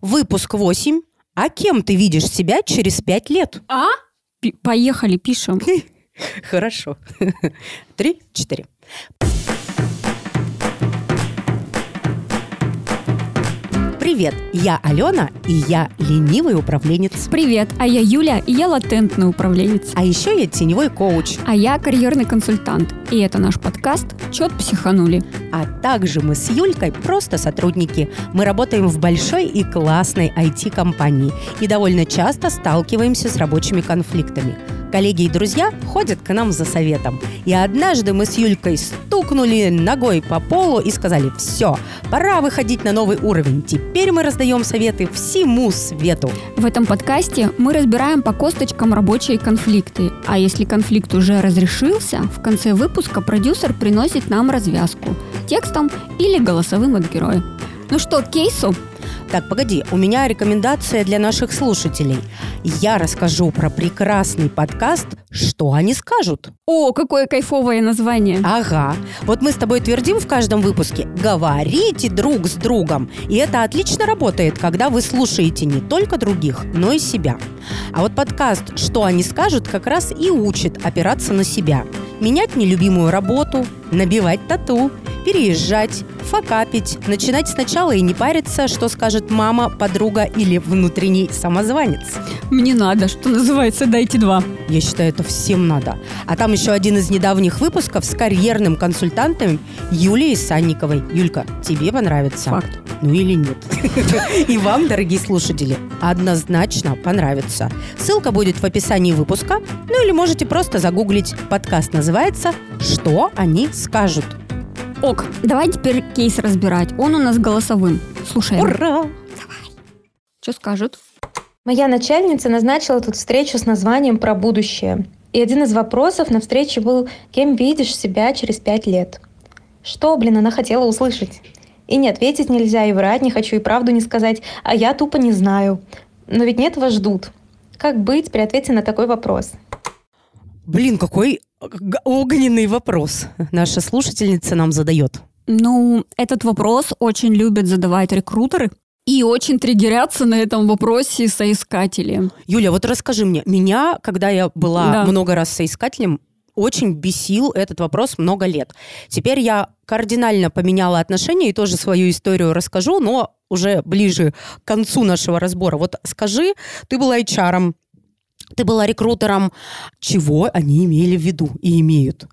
Выпуск 8. А кем ты видишь себя через пять лет? А? Пи- поехали, пишем. Хорошо. Три, четыре. Привет, я Алена, и я ленивый управленец. Привет, а я Юля, и я латентный управленец. А еще я теневой коуч. А я карьерный консультант. И это наш подкаст «Чет психанули». А также мы с Юлькой просто сотрудники. Мы работаем в большой и классной IT-компании и довольно часто сталкиваемся с рабочими конфликтами. Коллеги и друзья ходят к нам за советом. И однажды мы с Юлькой стукнули ногой по полу и сказали «Все, пора выходить на новый уровень. Теперь мы раздаем советы всему свету». В этом подкасте мы разбираем по косточкам рабочие конфликты. А если конфликт уже разрешился, в конце выпуска продюсер приносит нам развязку текстом или голосовым от героя. Ну что, к кейсу? Так, погоди, у меня рекомендация для наших слушателей. Я расскажу про прекрасный подкаст «Что они скажут?». О, какое кайфовое название. Ага. Вот мы с тобой твердим в каждом выпуске «Говорите друг с другом». И это отлично работает, когда вы слушаете не только других, но и себя. А вот подкаст «Что они скажут?» как раз и учит опираться на себя. Менять нелюбимую работу, набивать тату, переезжать, факапить, начинать сначала и не париться, что скажет мама, подруга или внутренний самозванец. Мне надо, что называется, дайте два. Я считаю, это всем надо. А там еще один из недавних выпусков с карьерным консультантом Юлией Санниковой. Юлька, тебе понравится. Факт. Ну или нет. И вам, дорогие слушатели, однозначно понравится. Ссылка будет в описании выпуска. Ну или можете просто загуглить. Подкаст называется «Что они скажут?». Ок, давай теперь кейс разбирать. Он у нас голосовым. Слушай, Ура! что скажут? Моя начальница назначила тут встречу с названием «Про будущее». И один из вопросов на встрече был «Кем видишь себя через пять лет?». Что, блин, она хотела услышать? И не ответить нельзя, и врать не хочу, и правду не сказать, а я тупо не знаю. Но ведь нет вас ждут. Как быть при ответе на такой вопрос? Блин, какой огненный вопрос наша слушательница нам задает. Ну, этот вопрос очень любят задавать рекрутеры. И очень триггерятся на этом вопросе соискатели. Юля, вот расскажи мне, меня, когда я была Да. много раз соискателем, очень бесил этот вопрос много лет. Теперь я кардинально поменяла отношения и тоже свою историю расскажу, но уже ближе к концу нашего разбора. Вот скажи, ты была HR, ты была рекрутером. Чего они имели в виду и имеют?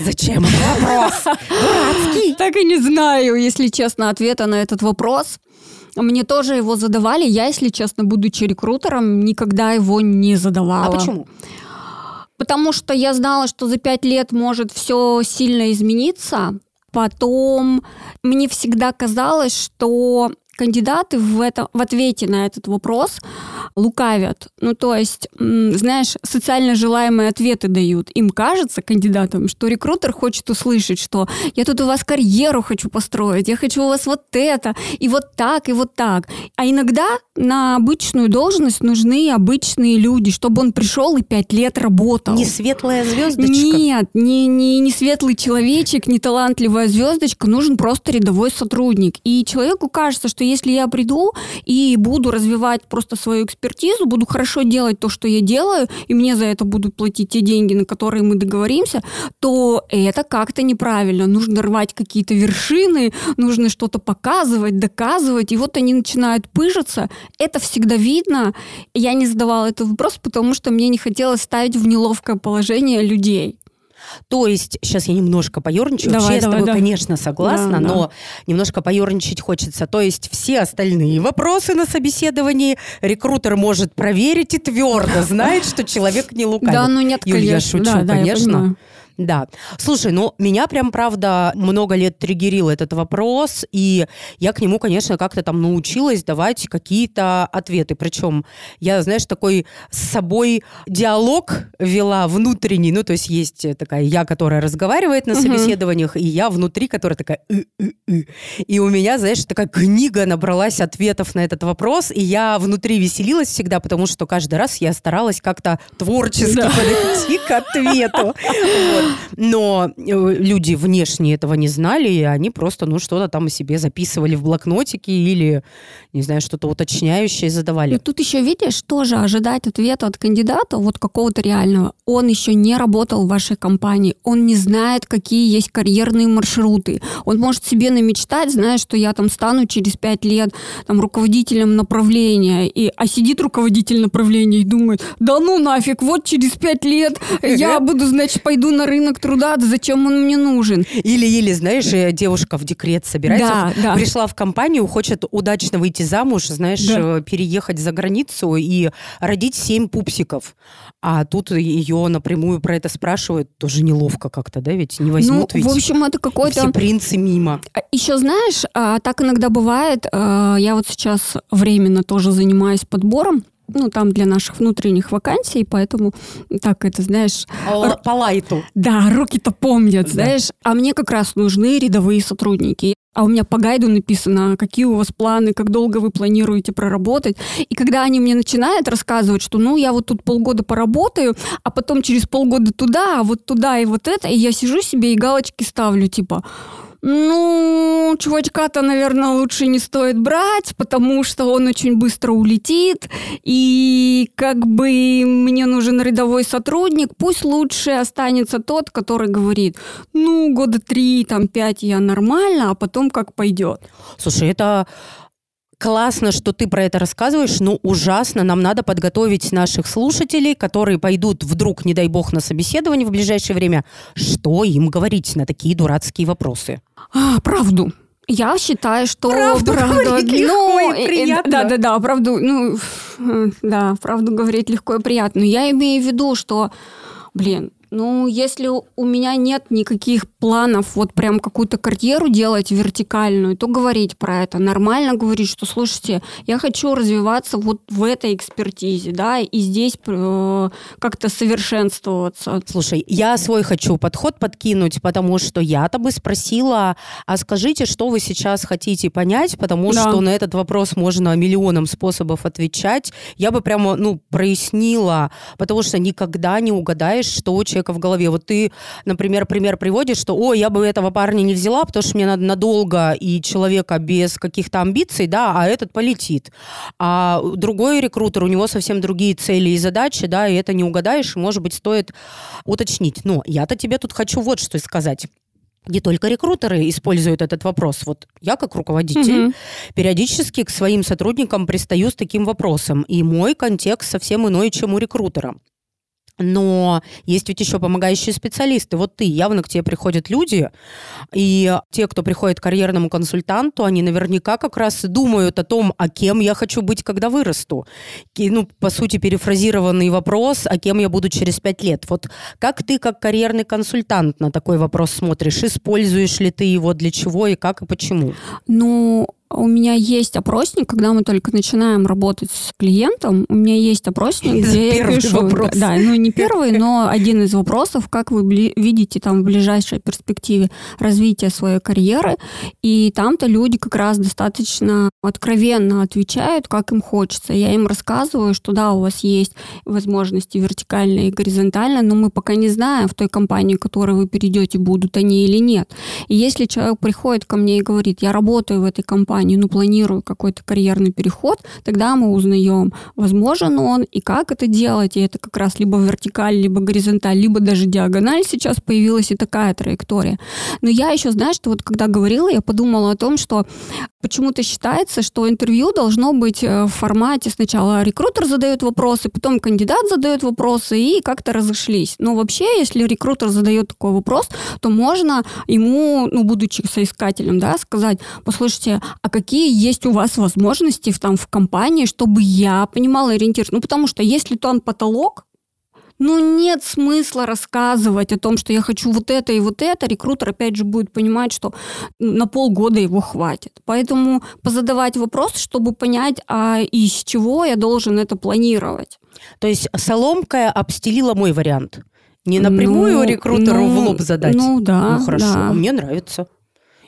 Зачем вопрос? Дурацкий. Так и не знаю, если честно, ответа на этот вопрос. Мне тоже его задавали. Я, если честно, будучи рекрутером, никогда его не задавала. А почему? Потому что я знала, что за пять лет может все сильно измениться. Потом мне всегда казалось, что кандидаты в, это, в ответе на этот вопрос лукавят. Ну, то есть, знаешь, социально желаемые ответы дают. Им кажется, кандидатам, что рекрутер хочет услышать, что я тут у вас карьеру хочу построить, я хочу у вас вот это, и вот так, и вот так. А иногда на обычную должность нужны обычные люди, чтобы он пришел и пять лет работал. Не светлая звездочка? Нет, не, не, не светлый человечек, не талантливая звездочка, нужен просто рядовой сотрудник. И человеку кажется, что если я приду и буду развивать просто свою экспертизу, буду хорошо делать то, что я делаю, и мне за это будут платить те деньги, на которые мы договоримся, то это как-то неправильно. Нужно рвать какие-то вершины, нужно что-то показывать, доказывать, и вот они начинают пыжиться. Это всегда видно. Я не задавала этот вопрос, потому что мне не хотелось ставить в неловкое положение людей. То есть, сейчас я немножко поерничаю. Давай, Вообще я с давай, тобой, да. конечно, согласна, Да, да. но немножко поерничать хочется. То есть, все остальные вопросы на собеседовании рекрутер может проверить и твердо знает, что человек не лукавит. Да, ну нет, Юль, я конечно. шучу, Да, да, я конечно. понимаю. Да. Слушай, ну, меня прям, правда, много лет триггерил этот вопрос, и я к нему, конечно, как-то там научилась давать какие-то ответы. Причем я, знаешь, такой с собой диалог вела внутренний, ну, то есть есть такая я, которая разговаривает на собеседованиях, и я внутри, которая такая «ы-ы-ы». И у меня, знаешь, такая книга набралась ответов на этот вопрос, и я внутри веселилась всегда, потому что каждый раз я старалась как-то творчески подойти к ответу. Вот. Но э, люди внешне этого не знали, и они просто, ну, что-то там себе записывали в блокнотике или, не знаю, что-то уточняющее задавали. Но тут еще, видишь, тоже ожидать ответа от кандидата, вот какого-то реального. Он еще не работал в вашей компании, он не знает, какие есть карьерные маршруты. Он может себе намечтать, зная, что я там стану через пять лет там, руководителем направления, и, а сидит руководитель направления и думает, да ну нафиг, вот через пять лет я буду, значит, пойду на рынок труда, да зачем он мне нужен? Или-или, знаешь, э, девушка в декрет собирается, Да, да. пришла в компанию, хочет удачно выйти замуж, знаешь, Да. э, переехать за границу и родить семь пупсиков. А тут ее напрямую про это спрашивают, тоже неловко как-то, да, ведь не возьмут ну, ведь в общем, это все какой-то... принцы мимо. Еще знаешь, а, так иногда бывает, а, я вот сейчас временно тоже занимаюсь подбором, ну, там для наших внутренних вакансий, поэтому так это, знаешь, Л- По лайту. да, руки-то помнят, Да. знаешь, а мне как раз нужны рядовые сотрудники. А у меня по гайду написано, какие у вас планы, как долго вы планируете проработать. И когда они мне начинают рассказывать, что ну я вот тут полгода поработаю, а потом через полгода туда, а вот туда и вот это, и я сижу себе и галочки ставлю, типа, ну, чувачка-то, наверное, лучше не стоит брать, потому что он очень быстро улетит, и как бы мне нужен рядовой сотрудник, пусть лучше останется тот, который говорит, ну, года три, там, пять я нормально, а потом как пойдет. Слушай, это классно, что ты про это рассказываешь, но ужасно. Нам надо подготовить наших слушателей, которые пойдут вдруг, не дай бог, на собеседование в ближайшее время, что им говорить на такие дурацкие вопросы. А, правду. Я считаю, что Правду говорить легко и приятно. Да, да, да, правду, ну, э, да, правду говорить легко и приятно. Но я имею в виду, что, блин, ну, если у меня нет никаких планов вот прям какую-то карьеру делать вертикальную, то говорить про это. Нормально говорить, что, слушайте, я хочу развиваться вот в этой экспертизе, да, и здесь э, как-то совершенствоваться. Слушай, я свой хочу подход подкинуть, потому что я-то бы спросила, а скажите, что вы сейчас хотите понять, потому Да. что на этот вопрос можно миллионом способов отвечать. Я бы прямо, ну, прояснила, потому что никогда не угадаешь, что у человека в голове. Вот ты, например, пример приводишь, что, ой, я бы этого парня не взяла, потому что мне надо надолго и человека без каких-то амбиций, да, а этот полетит. А другой рекрутер, у него совсем другие цели и задачи, да, и это не угадаешь, и, может быть, стоит уточнить. Но я-то тебе тут хочу вот что сказать. Не только рекрутеры используют этот вопрос. Вот я как руководитель Мгм. периодически к своим сотрудникам пристаю с таким вопросом. И мой контекст совсем иной, чем у рекрутера. Но есть ведь еще помогающие специалисты. Вот ты, явно к тебе приходят люди, и те, кто приходит к карьерному консультанту, они наверняка как раз думают о том, а кем я хочу быть, когда вырасту. И, ну, по сути, перефразированный вопрос, а кем я буду через пять лет. Вот как ты, как карьерный консультант, на такой вопрос смотришь? Используешь ли ты его для чего и как и почему? Ну, у меня есть опросник, когда мы только начинаем работать с клиентом, у меня есть опросник, Это где я пишу, вопрос. да, ну не первый, но один из вопросов, как вы видите там в ближайшей перспективе развития своей карьеры, и там-то люди как раз достаточно откровенно отвечают, как им хочется. Я им рассказываю, что да, у вас есть возможности вертикально и горизонтально, но мы пока не знаем в той компании, в которой вы перейдете, будут они или нет. И если человек приходит ко мне и говорит, я работаю в этой компании, ну, планирую какой-то карьерный переход, тогда мы узнаем, возможен он и как это делать. И это как раз либо вертикаль, либо горизонталь, либо даже диагональ сейчас появилась и такая траектория. Но я еще, знаешь, что вот когда говорила, я подумала о том, что почему-то считается, что интервью должно быть э, в формате сначала рекрутер задает вопросы, потом кандидат задает вопросы и как-то разошлись. Но вообще, если рекрутер задает такой вопрос, то можно ему, ну, будучи соискателем, да, сказать, послушайте, а какие есть у вас возможности в, там, в компании, чтобы я понимала ориентир? Ну, потому что если там потолок, ну, нет смысла рассказывать о том, что я хочу вот это и вот это. Рекрутер, опять же, будет понимать, что на полгода его хватит. Поэтому позадавать вопрос, чтобы понять, а из чего я должен это планировать. То есть соломкая обстелила мой вариант. Не напрямую Ну, рекрутеру в ну, лоб задать. Ну, да. Ну, хорошо, да. мне нравится.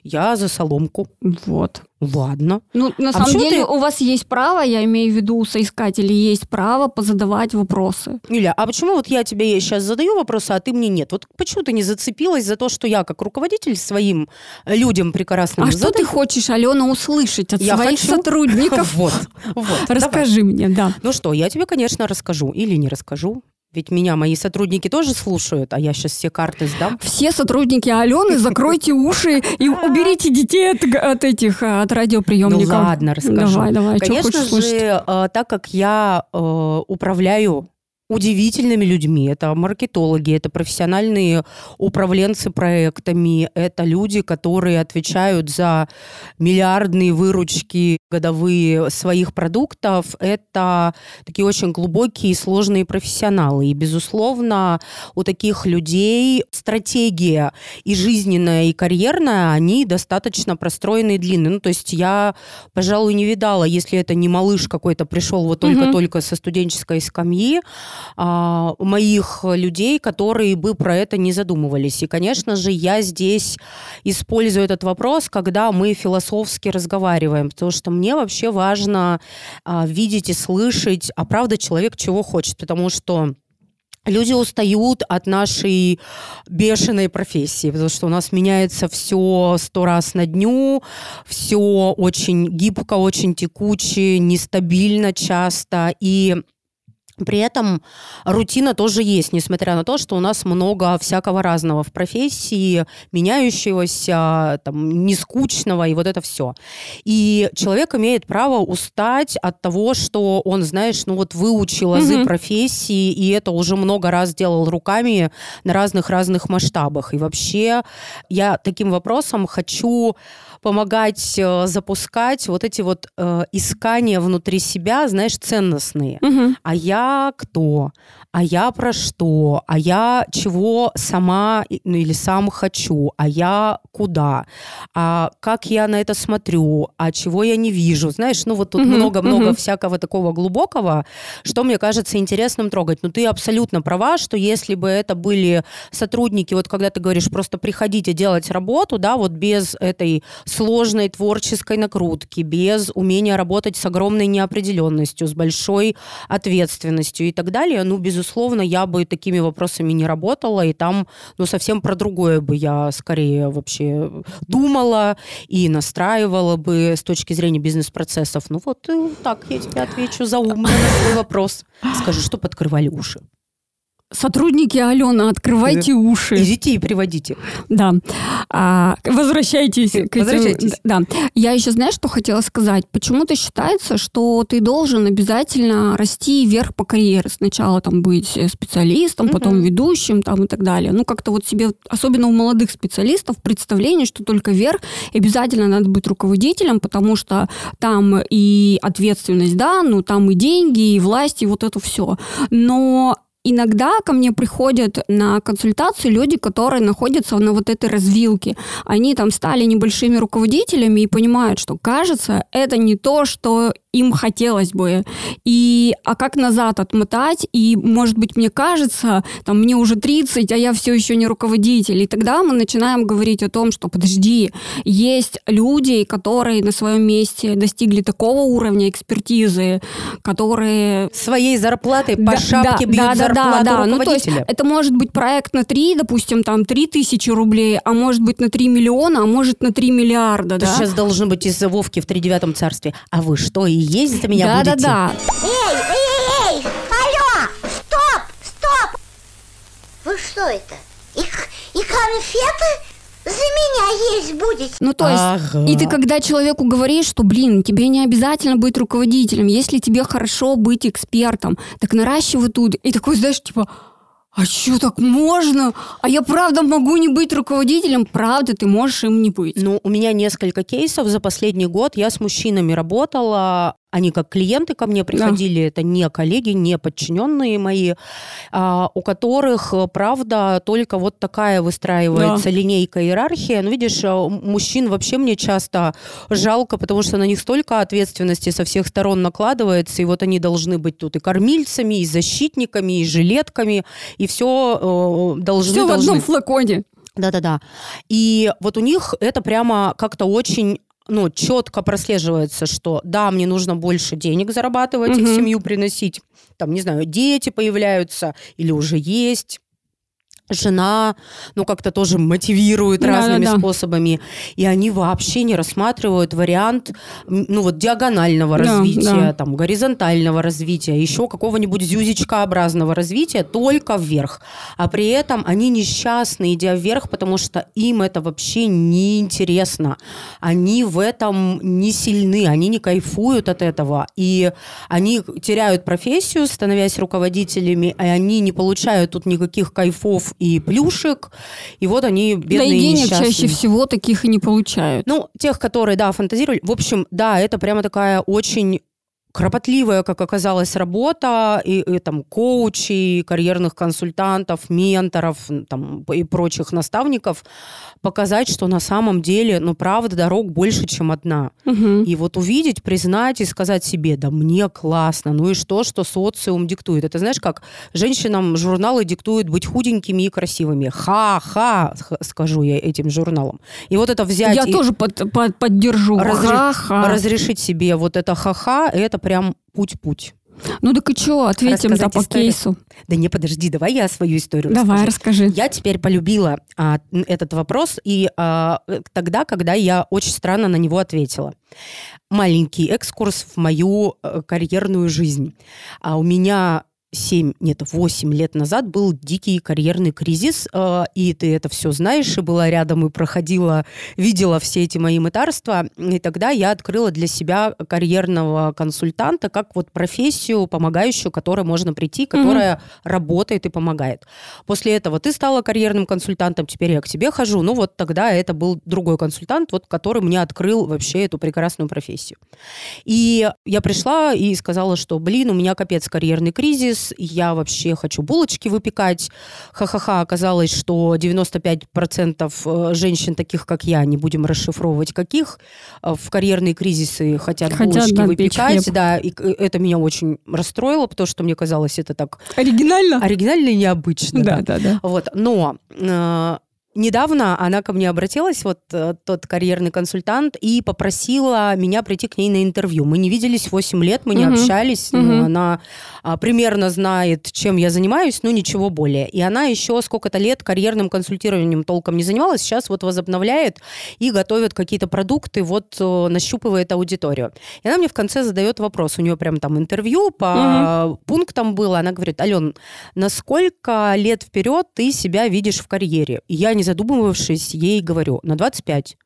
Я за соломку. Вот. Ладно. Ну, на А самом деле, ты- у вас есть право, я имею в виду у соискателей, есть право позадавать вопросы. Юля, а почему вот я тебе сейчас задаю вопросы, а ты мне нет? Вот почему ты не зацепилась за то, что я как руководитель своим людям прекрасным А что ты хочешь, Алена, услышать от Я своих хочу- сотрудников? Вот. Расскажи мне, да. Ну что, я тебе, конечно, расскажу или не расскажу. Ведь меня мои сотрудники тоже слушают, а я сейчас все карты сдам. Все сотрудники Алены, закройте уши и уберите детей от, от этих, а, от Ну радиоприемников. ладно, расскажу. Давай, давай, Конечно же, э, так как я э, управляю удивительными людьми. Это маркетологи, это профессиональные управленцы проектами, это люди, которые отвечают за миллиардные выручки годовые своих продуктов. Это такие очень глубокие и сложные профессионалы. И, безусловно, у таких людей стратегия и жизненная, и карьерная, они достаточно простроенные и длинные. Ну, то есть я, пожалуй, не видала, если это не малыш какой-то пришел вот только-только со студенческой скамьи, а, моих людей, которые бы про это не задумывались. И, конечно же, я здесь использую этот вопрос, когда мы философски разговариваем, потому что мне вообще важно а, видеть и слышать, а правда человек чего хочет, потому что Люди устают от нашей бешеной профессии, потому что у нас меняется все сто раз на дню, все очень гибко, очень текуче, нестабильно часто. И при этом рутина тоже есть, несмотря на то, что у нас много всякого разного в профессии, меняющегося, там, нескучного и вот это все. И человек имеет право устать от того, что он, знаешь, ну вот выучил азы Мгм. профессии, и это уже много раз делал руками на разных-разных масштабах. И вообще я таким вопросом хочу помогать э, запускать вот эти вот э, искания внутри себя, знаешь, ценностные. Мгм. А я кто? А я про что? А я чего сама ну, или сам хочу? А я куда? А как я на это смотрю? А чего я не вижу? Знаешь, ну вот тут много-много мгм. всякого такого глубокого, что мне кажется интересным трогать. Но ты абсолютно права, что если бы это были сотрудники, вот когда ты говоришь, просто приходите делать работу, да, вот без этой сложной творческой накрутки, без умения работать с огромной неопределенностью, с большой ответственностью и так далее, ну, безусловно, я бы такими вопросами не работала, и там, ну, совсем про другое бы я скорее вообще думала и настраивала бы с точки зрения бизнес-процессов. Ну, вот э, так я тебе отвечу за умно на свой вопрос. Скажи, что подкрывали уши? Сотрудники Алена, открывайте уши. Идите и приводите. Да. А, возвращайтесь к этим- Возвращайтесь. Да. Я еще, знаешь, что хотела сказать? Почему-то считается, что ты должен обязательно расти вверх по карьере. Сначала там быть э, специалистом, потом Мгм. ведущим там и так далее. Ну, как-то вот себе, особенно у молодых специалистов, представление, что только вверх, обязательно надо быть руководителем, потому что там и ответственность, да, ну, там и деньги, и власть, и вот это все. Но Иногда ко мне приходят на консультации люди, которые находятся на вот этой развилке. Они там стали небольшими руководителями и понимают, что кажется, это не то, что им хотелось бы. И а как назад отмотать? И, может быть, мне кажется, там мне уже 30, а я все еще не руководитель. И тогда мы начинаем говорить о том, что подожди, есть люди, которые на своем месте достигли такого уровня экспертизы, которые Своей зарплатой по да, шапке да, бьют да, да, зарплату да. Ну, то есть это может быть проект на 3, допустим, там 3 тысячи рублей, а может быть на 3 миллиона, а может на 3 миллиарда, Это да? сейчас должны быть из Вовки в тридевятом царстве. А вы что, и есть за меня да, да, будете? да. Эй, эй, эй! Алло! Стоп! Стоп! Вы что это? И, и конфеты за меня есть будете? Ну, то есть, Ага. и ты когда человеку говоришь, что, блин, тебе не обязательно быть руководителем, если тебе хорошо быть экспертом, так наращивай тут. И такой, знаешь, типа, а что так можно? А я правда могу не быть руководителем? Правда, ты можешь им не быть. Ну, у меня несколько кейсов за последний год. Я с мужчинами работала. Они как клиенты ко мне приходили, это не коллеги, не подчиненные мои, а, у которых, э, правда, только вот такая выстраивается линейка иерархия. Ну, видишь, э, мужчин вообще мне часто жалко, потому что на них столько ответственности со всех сторон накладывается, и вот они должны быть тут и кормильцами, и защитниками, и жилетками, и все должны... Все в должны. одном флаконе. Да-да-да. И вот у них это прямо как-то очень ну, четко прослеживается, что да, мне нужно больше денег зарабатывать, в семью приносить, там, не знаю, дети появляются или уже есть, жена, ну, как-то тоже мотивирует Да, разными да, да. способами, и они вообще не рассматривают вариант, ну, вот диагонального Да, развития, да. там, горизонтального развития, еще какого-нибудь зюзечкообразного развития, только вверх. А при этом они несчастны, идя вверх, потому что им это вообще не интересно. Они в этом не сильны, они не кайфуют от этого. И они теряют профессию, становясь руководителями, и они не получают тут никаких кайфов и плюшек. И вот они бедные да и денег несчастные. чаще всего таких и не получают. Ну, тех, которые, да, фантазировали. В общем, да, это прямо такая очень кропотливая, как оказалось, работа и, и там коучей, карьерных консультантов, менторов там, и прочих наставников показать, что на самом деле, ну, правда, дорог больше, чем одна. Мгм. И вот увидеть, признать и сказать себе, да мне классно, ну и что, что социум диктует. Это знаешь, как женщинам журналы диктуют быть худенькими и красивыми. Ха-ха, скажу я этим журналам. И вот это взять Я и тоже под- под- поддержу. разре- Ха-ха. разрешить себе вот это ха-ха, это прям путь-путь. Ну так и что, ответим-то Рассказать по историю? кейсу. Да не, подожди, давай я свою историю Давай, расскажу. расскажи. Я теперь полюбила а, этот вопрос и а, э, тогда, когда я очень странно на него ответила. Маленький экскурс в мою э, карьерную жизнь. А у меня 7, нет, 8 лет назад был дикий карьерный кризис, э, и ты это все знаешь, и была рядом, и проходила, видела все эти мои мытарства, и тогда я открыла для себя карьерного консультанта как вот профессию, помогающую, которой можно прийти, которая работает и помогает. После этого ты стала карьерным консультантом, теперь я к тебе хожу. Ну вот тогда это был другой консультант, вот который мне открыл вообще эту прекрасную профессию. И я пришла и сказала, что, блин, у меня капец карьерный кризис, я вообще хочу булочки выпекать. Ха-ха-ха, оказалось, что 95% э, женщин, таких как я, не будем расшифровывать каких, э, в карьерные кризисы хотят, Хотят, булочки да, выпекать. Да, и к- это меня очень расстроило, потому что мне казалось это так Оригинально? оригинально и необычно. Да, да, да. Вот, но э, недавно она ко мне обратилась, вот э, тот карьерный консультант, и попросила меня прийти к ней на интервью. Мы не виделись 8 лет, мы не Мгм. общались, но Мгм. она а, примерно знает, чем я занимаюсь, но ничего более. И она еще сколько-то лет карьерным консультированием толком не занималась, сейчас вот возобновляет и готовит какие-то продукты, вот э, нащупывает аудиторию. И она мне в конце задает вопрос, у нее прям там интервью по пунктам было, она говорит, Ален, на сколько лет вперед ты себя видишь в карьере? И я, не задумывавшись, ей говорю, на 25.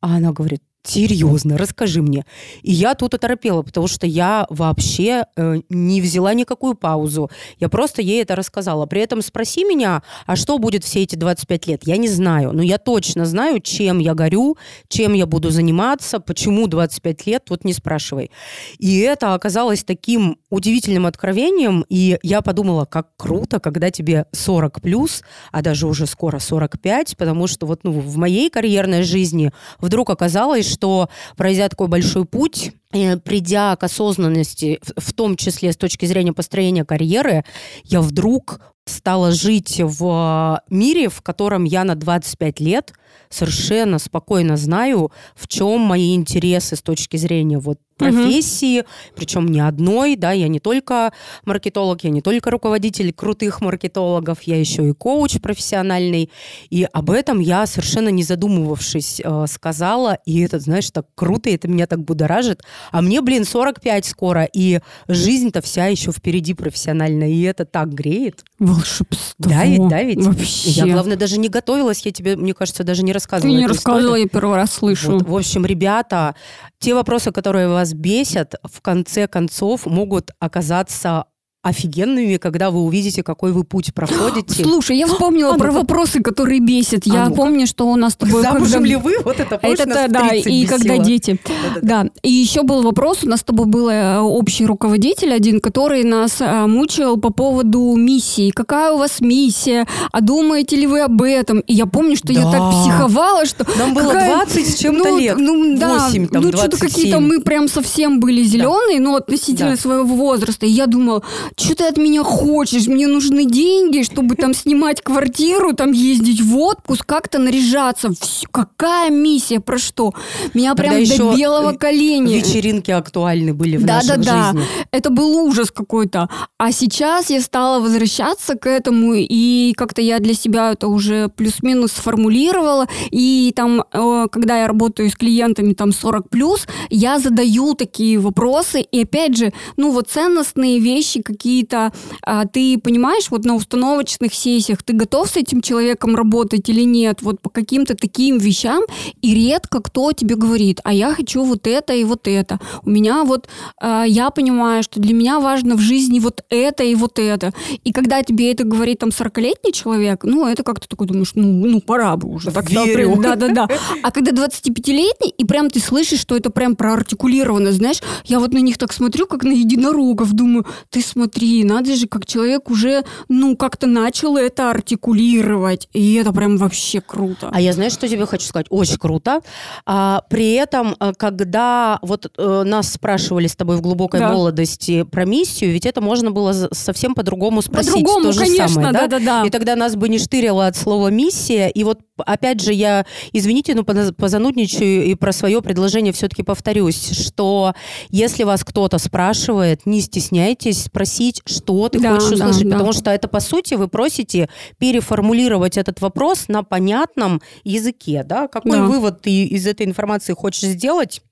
А она говорит, серьезно, расскажи мне. И я тут оторопела, потому что я вообще э, не взяла никакую паузу. Я просто ей это рассказала. При этом спроси меня, а что будет все эти 25 лет? Я не знаю. Но я точно знаю, чем я горю, чем я буду заниматься, почему 25 лет, вот не спрашивай. И это оказалось таким удивительным откровением, и я подумала, как круто, когда тебе 40 плюс, а даже уже скоро 45, потому что вот ну, в моей карьерной жизни вдруг оказалось, что пройдя такой большой путь, придя к осознанности, в- том числе с точки зрения построения карьеры, я вдруг стала жить в мире, в котором я на 25 лет совершенно спокойно знаю, в чем мои интересы с точки зрения вот профессии, причем не одной, да, я не только маркетолог, я не только руководитель крутых маркетологов, я еще и коуч профессиональный, и об этом я совершенно не задумывавшись э, сказала, и это, знаешь, так круто, это меня так будоражит, а мне, блин, 45 скоро, и жизнь-то вся еще впереди профессионально, и это так греет. Волшебство. Да ведь, да ведь? Вообще. Я, главное, даже не готовилась, я тебе, мне кажется, даже не Ты рассказывала не эту рассказывала, историю. я первый раз слышу. Вот, в общем, ребята, те вопросы, которые вас бесят, в конце концов могут оказаться офигенными, когда вы увидите, какой вы путь проходите. Слушай, я вспомнила А про ну-ка. вопросы, которые бесят. Я А ну-ка. помню, что у нас с тобой... Замужем когда- ли вы? Вот это, помнишь, Это нас да, 30 и когда бесило? дети. Да-да-да. Да, и еще был вопрос, у нас с тобой был э, общий руководитель один, который нас э, мучил по поводу миссии. Какая у вас миссия? А думаете ли вы об этом? И я помню, что я Да. так психовала, что... Нам было какая- 20 с чем-то ну, лет. Ну, да, 8, там, ну, что-то 27. какие-то мы прям совсем были зеленые, ну, относительно Да. своего возраста. И я думала, что ты от меня хочешь? Мне нужны деньги, чтобы там снимать квартиру, там ездить в отпуск, как-то наряжаться. Всё, какая миссия, про что? Меня Тогда прям до белого коленя. Вечеринки актуальны были в Да, наших да, да. Это был ужас какой-то. А сейчас я стала возвращаться к этому, и как-то я для себя это уже плюс-минус сформулировала. И там, э, когда я работаю с клиентами там 40 плюс, я задаю такие вопросы. И опять же, ну вот ценностные вещи какие-то, а, ты понимаешь, вот на установочных сессиях ты готов с этим человеком работать или нет, вот по каким-то таким вещам, и редко кто тебе говорит, а я хочу вот это и вот это. У меня вот, а, я понимаю, что для меня важно в жизни вот это и вот это. И когда тебе это говорит там 40-летний человек, ну, это как-то такой думаешь, ну, ну пора бы уже. тогда Верю. прям, Да-да-да. А когда 25-летний, и прям ты слышишь, что это прям проартикулировано, знаешь, я вот на них так смотрю, как на единорогов, думаю, ты смотри, надо же, как человек уже, ну, как-то начал это артикулировать, и это прям вообще круто. А я знаешь, что тебе хочу сказать? Очень круто. А, при этом, а, когда вот э, нас спрашивали с тобой в глубокой Да. молодости про миссию, ведь это можно было совсем по-другому спросить. По-другому, то же конечно, самое, да? да-да-да. И тогда нас бы не штырило от слова миссия. И вот опять же я, извините, но поза- позанудничаю и про свое предложение все-таки повторюсь, что если вас кто-то спрашивает, не стесняйтесь спросить, что ты Да, хочешь да, услышать, да. потому что это по сути вы просите переформулировать этот вопрос на понятном языке, да? Какой Да. вывод ты из этой информации хочешь сделать?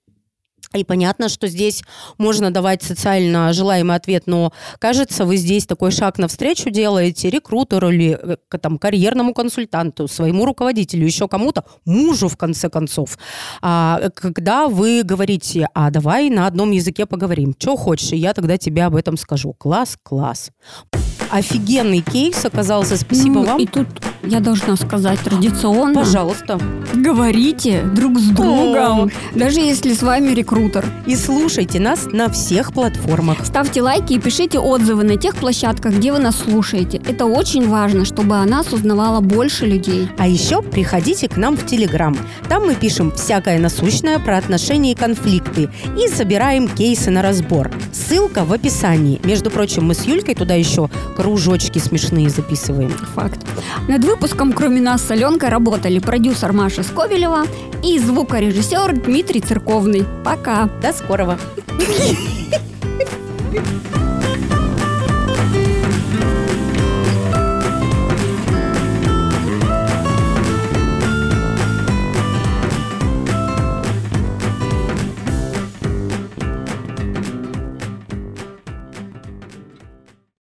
И понятно, что здесь можно давать социально желаемый ответ, но кажется, вы здесь такой шаг навстречу делаете рекрутеру или э, там, карьерному консультанту, своему руководителю, еще кому-то, мужу в конце концов. А, э, когда вы говорите, а давай на одном языке поговорим, что хочешь, и я тогда тебе об этом скажу. Класс, класс. Офигенный кейс оказался, спасибо Ну, вам. И тут я должна сказать традиционно. Пожалуйста. Говорите друг с другом, даже если с вами рекрутер. И слушайте нас на всех платформах. Ставьте лайки и пишите отзывы на тех площадках, где вы нас слушаете. Это очень важно, чтобы о нас узнавало больше людей. А еще приходите к нам в Телеграм. Там мы пишем всякое насущное про отношения и конфликты и собираем кейсы на разбор. Ссылка в описании. Между прочим, мы с Юлькой туда еще кружочки смешные записываем. Факт. Над выпуском, кроме нас с Аленкой, работали продюсер Маша Сковелева и звукорежиссер Дмитрий Церковный. Пока! До скорого!